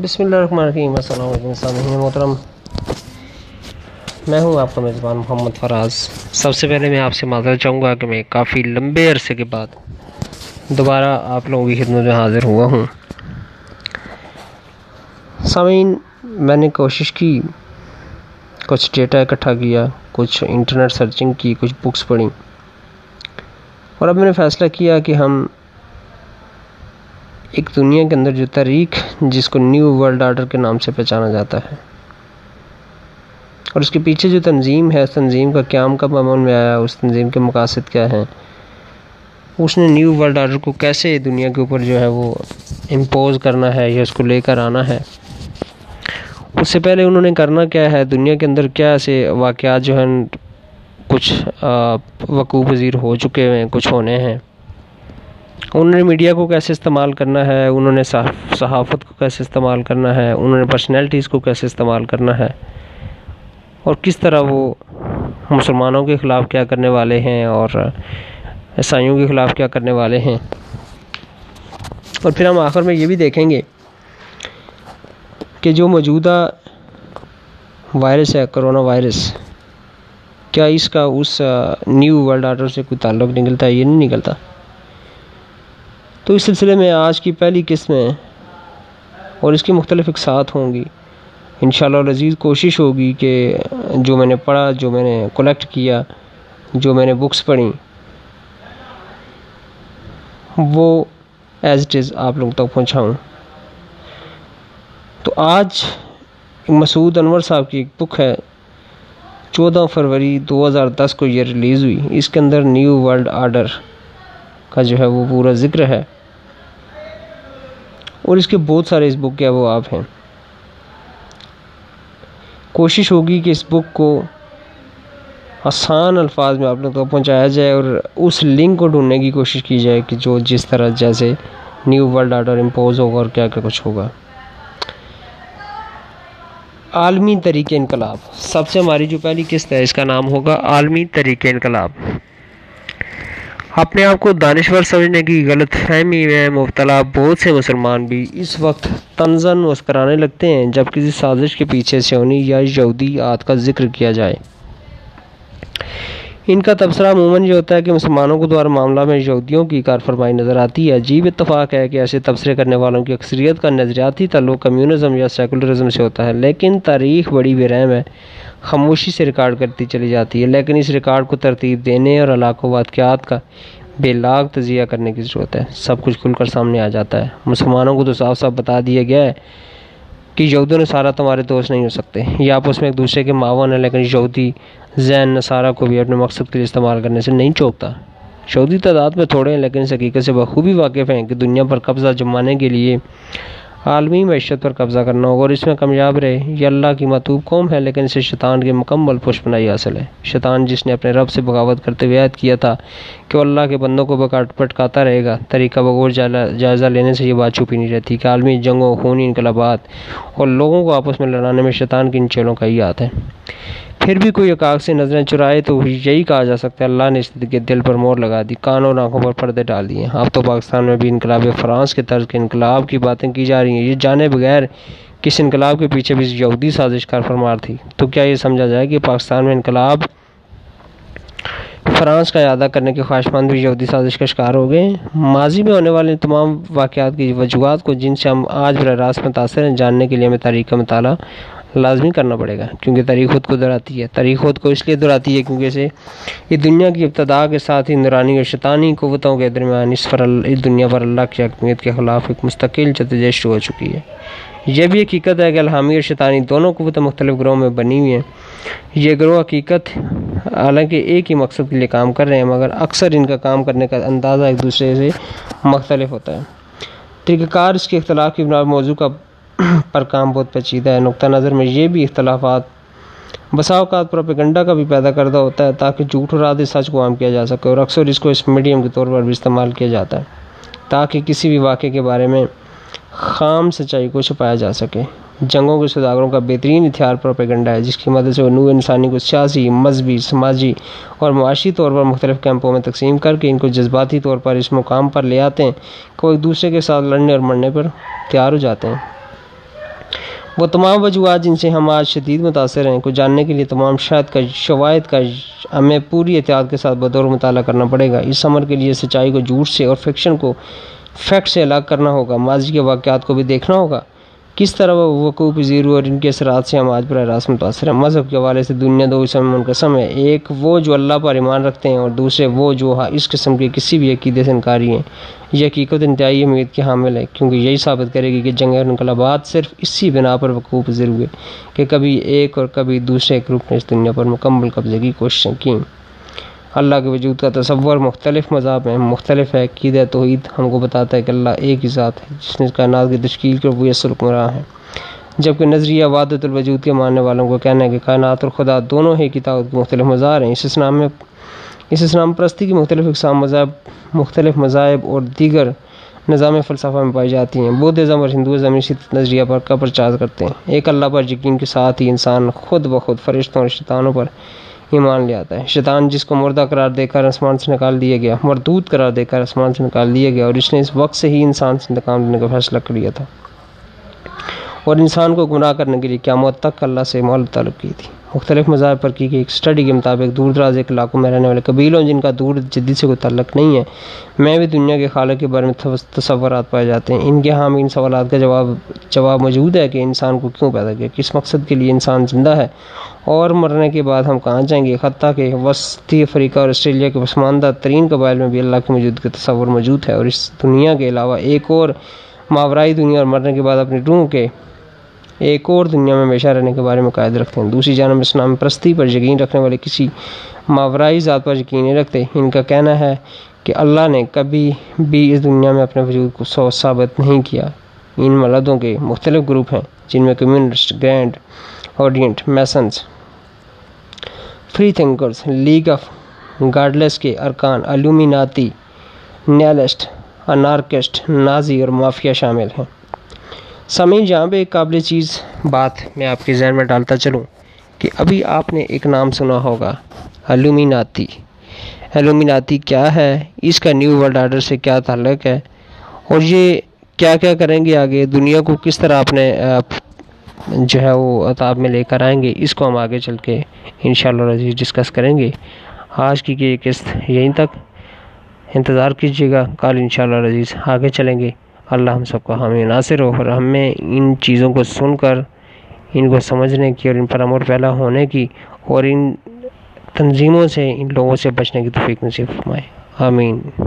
بسم اللہ الرحمن الرحیم، السلام علیکم سامعین محترم۔ میں ہوں آپ کا میزبان محمد فراز۔ سب سے پہلے میں آپ سے معذرت چاہوں گا کہ میں کافی لمبے عرصے کے بعد دوبارہ آپ لوگوں کی خدمت میں حاضر ہوا ہوں۔ سامعین، میں نے کوشش کی، کچھ ڈیٹا اکٹھا کیا، کچھ انٹرنیٹ سرچنگ کی، کچھ بکس پڑھی۔ اور اب میں نے فیصلہ کیا کہ ہم ایک دنیا کے اندر جو تاریخ جس کو نیو ورلڈ آرڈر کے نام سے پہچانا جاتا ہے، اور اس کے پیچھے جو تنظیم ہے، اس تنظیم کا قیام کب عمل میں آیا، اس تنظیم کے مقاصد کیا ہیں؟ اس نے نیو ورلڈ آرڈر کو کیسے دنیا کے اوپر جو ہے وہ امپوز کرنا ہے یا اس کو لے کر آنا ہے؟ اس سے پہلے انہوں نے کرنا کیا ہے؟ دنیا کے اندر کیا ایسے واقعات جو ہیں، کچھ وقوع پذیر ہو چکے ہیں، کچھ ہونے ہیں؟ انہوں نے میڈیا کو کیسے استعمال کرنا ہے؟ انہوں نے صحافت کو کیسے استعمال کرنا ہے؟ انہوں نے پرسنالٹیز کو کیسے استعمال کرنا ہے؟ اور کس طرح وہ مسلمانوں کے خلاف کیا کرنے والے ہیں اور عیسائیوں کے خلاف کیا کرنے والے ہیں؟ اور پھر ہم آخر میں یہ بھی دیکھیں گے کہ جو موجودہ وائرس ہے کرونا وائرس کیا اس کا اس نیو ورلڈ آرڈر سے کوئی تعلق نکلتا ہے؟ یہ نہیں نکلتا۔ تو اس سلسلے میں آج کی پہلی قسمیں اور اس کی مختلف اقساط ہوں گی۔ انشاءاللہ لذیذ کوشش ہوگی کہ جو میں نے پڑھا، جو میں نے کلیکٹ کیا، جو میں نے بکس پڑھی، وہ ایز اٹ از آپ لوگوں تک پہنچاؤں۔ تو آج مسعود انور صاحب کی ایک بک ہے۔ چودہ فروری دو ہزار دس کو یہ ریلیز ہوئی۔ اس کے اندر نیو ورلڈ آرڈر کا جو ہے وہ پورا ذکر ہے۔ اور اس کے بہت سارے اس بک کے وہ آپ ہیں۔ کوشش ہوگی کہ اس بک کو آسان الفاظ میں آپ لوگ تک پہنچایا جائے اور اس لنک کو ڈھونڈنے کی کوشش کی جائے کہ جو جس طرح جیسے نیو ورلڈ آرڈر امپوز ہوگا اور کیا کیا کچھ ہوگا۔ عالمی طریقے انقلاب۔ سب سے ہماری جو پہلی قسط ہے اس کا نام ہوگا عالمی طریقے انقلاب۔ اپنے آپ کو دانشور سمجھنے کی غلط فہمی میں مبتلا بہت سے مسلمان بھی اس وقت تنزن مسکرانے لگتے ہیں جب کسی سازش کے پیچھے سونی یا یہودی آت کا ذکر کیا جائے۔ ان کا تبصرہ عموماً یہ ہوتا ہے کہ مسلمانوں کو دوبارہ معاملہ میں یہودیوں کی کار فرمائی نظر آتی ہے۔ عجیب اتفاق ہے کہ ایسے تبصرے کرنے والوں کی اکثریت کا نظریاتی تعلق کمیونزم یا سیکولرزم سے ہوتا ہے، لیکن تاریخ بڑی بے رحم ہے۔ خاموشی سے ریکارڈ کرتی چلی جاتی ہے، لیکن اس ریکارڈ کو ترتیب دینے اور علاقوں واقعات کا بے لاگ تجزیہ کرنے کی ضرورت ہے۔ سب کچھ کھل کر سامنے آ جاتا ہے۔ مسلمانوں کو تو صاف صاف بتا دیا گیا ہے کہ یہودوں نے سارا تمہارے دوست نہیں ہو سکتے۔ یہ آپس میں ایک دوسرے کے معاون ہیں، لیکن یہودی ذہن نصارہ کو بھی اپنے مقصد کے لیے استعمال کرنے سے نہیں چوکتا۔ یہودی تعداد میں تھوڑے ہیں، لیکن اس حقیقت سے بخوبی واقف ہیں کہ دنیا پر قبضہ جمانے کے لیے عالمی معیشت پر قبضہ کرنا ہوگا اور اس میں کامیاب رہے، یہ اللہ کی مطوب قوم ہے، لیکن اسے شیطان کی مکمل پشپنائی حاصل ہے۔ شیطان جس نے اپنے رب سے بغاوت کرتے ہوئے عید کیا تھا کہ وہ اللہ کے بندوں کو بکاٹ پٹکاتا رہے گا۔ طریقہ بغور جائزہ لینے سے یہ بات چھپی نہیں رہتی کہ عالمی جنگوں خونی انقلابات اور لوگوں کو آپس میں لڑانے میں شیطان کی ان چیلوں کا ہی ہاتھ ہے۔ پھر بھی کوئی اکاق سے نظریں چرائے تو یہی کہا جا سکتا ہے، اللہ نے اس کے دل پر مور لگا دی کان اور آنکھوں پر پردے ڈال دیے۔ اب تو پاکستان میں بھی انقلاب فرانس کے طرز کے انقلاب کی باتیں کی جا رہی ہیں۔ یہ جانے بغیر کس انقلاب کے پیچھے بھی یہودی سازش کار فرمار تھی۔ تو کیا یہ سمجھا جائے کہ پاکستان میں انقلاب فرانس کا ادا کرنے کے خواہش مند بھی یہودی سازش کا شکار ہو گئے؟ ماضی میں ہونے والے تمام واقعات کی وجوہات کو جن سے ہم آج براہ راست متاثر ہیں، جاننے کے لیے ہمیں تاریخ کا مطالعہ لازمی کرنا پڑے گا، کیونکہ تاریخ خود کو دہراتی ہے۔ تاریخ خود کو اس لیے دہراتی ہے کیونکہ اسے یہ دنیا کی ابتدا کے ساتھ ہی نورانی اور شیطانی قوتوں کے درمیان اس پر اس دنیا پر اللہ کی حکمیت کے خلاف ایک مستقل جدوجہد ہو چکی ہے۔ یہ بھی حقیقت ہے کہ الحامی اور شیطانی دونوں قوتیں مختلف گروہوں میں بنی ہوئی ہیں۔ یہ گروہ حقیقت حالانکہ ایک ہی مقصد کے لیے کام کر رہے ہیں، مگر اکثر ان کا کام کرنے کا اندازہ ایک دوسرے سے مختلف ہوتا ہے۔ طریقہ کار اس کے اختلاف کی بنا موضوع کا پر کام بہت پیچیدہ ہے۔ نقطہ نظر میں یہ بھی اختلافات، بسا اوقات پروپیگنڈا کا بھی پیدا کردہ ہوتا ہے تاکہ جھوٹ اور آدھے سچ کو عام کیا جا سکے اور اکثر اس کو اس میڈیم کے طور پر بھی استعمال کیا جاتا ہے تاکہ کسی بھی واقعے کے بارے میں خام سچائی کو چھپایا جا سکے۔ جنگوں کے سوداگروں کا بہترین ہتھیار پروپیگنڈا ہے، جس کی مدد سے وہ نو انسانی کو سیاسی، مذہبی، سماجی اور معاشی طور پر مختلف کیمپوں میں تقسیم کر کے ان کو جذباتی طور پر اس مقام پر لے آتے ہیں۔ کہ وہ ایک دوسرے کے ساتھ لڑنے اور مرنے پر تیار ہو جاتے ہیں۔ وہ تمام وجوہات جن سے ہم آج شدید متاثر ہیں کو جاننے کے لیے تمام شاید کا شوائد کا ہمیں پوری احتیاط کے ساتھ بطور مطالعہ کرنا پڑے گا۔ اس عمر کے لیے سچائی کو جھوٹ سے اور فکشن کو فیکٹ سے الگ کرنا ہوگا۔ ماضی کے واقعات کو بھی دیکھنا ہوگا۔ کس طرح وہ وقوع پذیر اور ان کے اثرات سے ہم آج براہ راست متاثر ہیں؟ مذہب کے حوالے سے دنیا دو میں منقسم ہے ایک وہ جو اللہ پر ایمان رکھتے ہیں اور دوسرے وہ جو ہاں اس قسم کے کسی بھی عقیدے سے انکاری ہیں۔ یہ حقیقت انتہائی امید کے حامل ہے کیونکہ یہی ثابت کرے گی کہ جنگ اور انقلابات صرف اسی بنا پر وقوع پذیر ہوئے کہ کبھی ایک اور کبھی دوسرے گروپ نے اس دنیا پر مکمل قبضے کی کوششیں کیں۔ اللہ کے وجود کا تصور مختلف مذہب میں مختلف ہے عقید توحید ہم کو بتاتا ہے کہ اللہ ایک ہی ذات ہے، جس نے کائنات کی تشکیل کے وہ یسر حکمراں ہے جبکہ نظریہ وادت الوجود کے ماننے والوں کو کہنا ہے کہ کائنات اور خدا دونوں ہی کتاب کے مختلف مظاہر ہیں۔ اس اسلام میں اس اسلام پرستی کی مختلف اقسام مذہب مختلف مذاہب اور دیگر نظام فلسفہ میں پائی جاتی ہیں۔ بدھ ازم اور ہندوازم اسی نظریہ پر کا پرچاز کرتے ہیں۔ ایک اللہ پر یقین کے ساتھ ہی انسان خود بخود فرشتوں اور شیطانوں پر ایمان لے آتا ہے۔ شیطان جس کو مردہ قرار دے کر آسمان سے نکال دیا گیا، مردود قرار دے کر آسمان سے نکال دیا گیا، اور اس نے اس وقت سے ہی انسان سے انتقام لینے کا فیصلہ کر لیا تھا۔ اور انسان کو گناہ کرنے کے لیے قیامت تک اللہ سے مولت طلب کی تھی۔ مختلف مذاہب پر کی گئی۔ ایک اسٹڈی کے مطابق دور دراز ایک علاقوں میں رہنے والے قبیلوں جن کا دور جدید سے کوئی تعلق نہیں ہے، میں بھی دنیا کے خالق کے بارے میں تصورات پائے جاتے ہیں۔ ان کے ہاں ان سوالات کا جواب جواب موجود ہے کہ انسان کو کیوں پیدا کیا، کس مقصد کے لیے انسان زندہ ہے، اور مرنے کے بعد ہم کہاں جائیں گے؟ خطہ کے وسطی افریقہ اور آسٹریلیا کے پسماندہ ترین قبائل میں بھی اللہ کی موجود کا تصور موجود ہے۔ اور اس دنیا کے علاوہ ایک اور ماورائی دنیا اور مرنے کے بعد اپنی روح کے ایک اور دنیا میں ہمیشہ رہنے کے بارے میں قائد رکھتے ہیں۔ دوسری جانب اسلام پرستی پر یقین رکھنے والے کسی ماورائی ذات پر یقین نہیں رکھتے۔ ان کا کہنا ہے کہ اللہ نے کبھی بھی اس دنیا میں اپنے وجود کو سو ثابت نہیں کیا۔ ان ملدوں کے مختلف گروپ ہیں جن میں communist, grand, orient masons free thinkers, league of godless کے ارکان، الومیناتی نیالسٹ انارکسٹ، نازی اور مافیا شامل ہیں۔ سمعین جہاں پہ ایک قابل چیز بات میں آپ کے ذہن میں ڈالتا چلوں کہ ابھی آپ نے ایک نام سنا ہوگا الومیناتی الومیناتی کیا ہے؟ اس کا نیو ورلڈ آرڈر سے کیا تعلق ہے؟ اور یہ کیا کیا کریں گے آگے؟ دنیا کو کس طرح اپنے جو ہے وہ اتاب میں لے کر آئیں گے؟ اس کو ہم آگے چل کے انشاءاللہ شاء ڈسکس کریں گے۔ آج کی یہ قسط یہیں تک۔ انتظار کیجیے گا۔ کل انشاءاللہ شاء آگے چلیں گے۔ اللہ ہم سب کو ہمیں ناصر ہو اور ہمیں ان چیزوں کو سن کر، ان کو سمجھنے کی اور ان پر امور پیدا ہونے کی اور ان تنظیموں سے، ان لوگوں سے بچنے کی توفیق نصیب فرمائے۔ آمین۔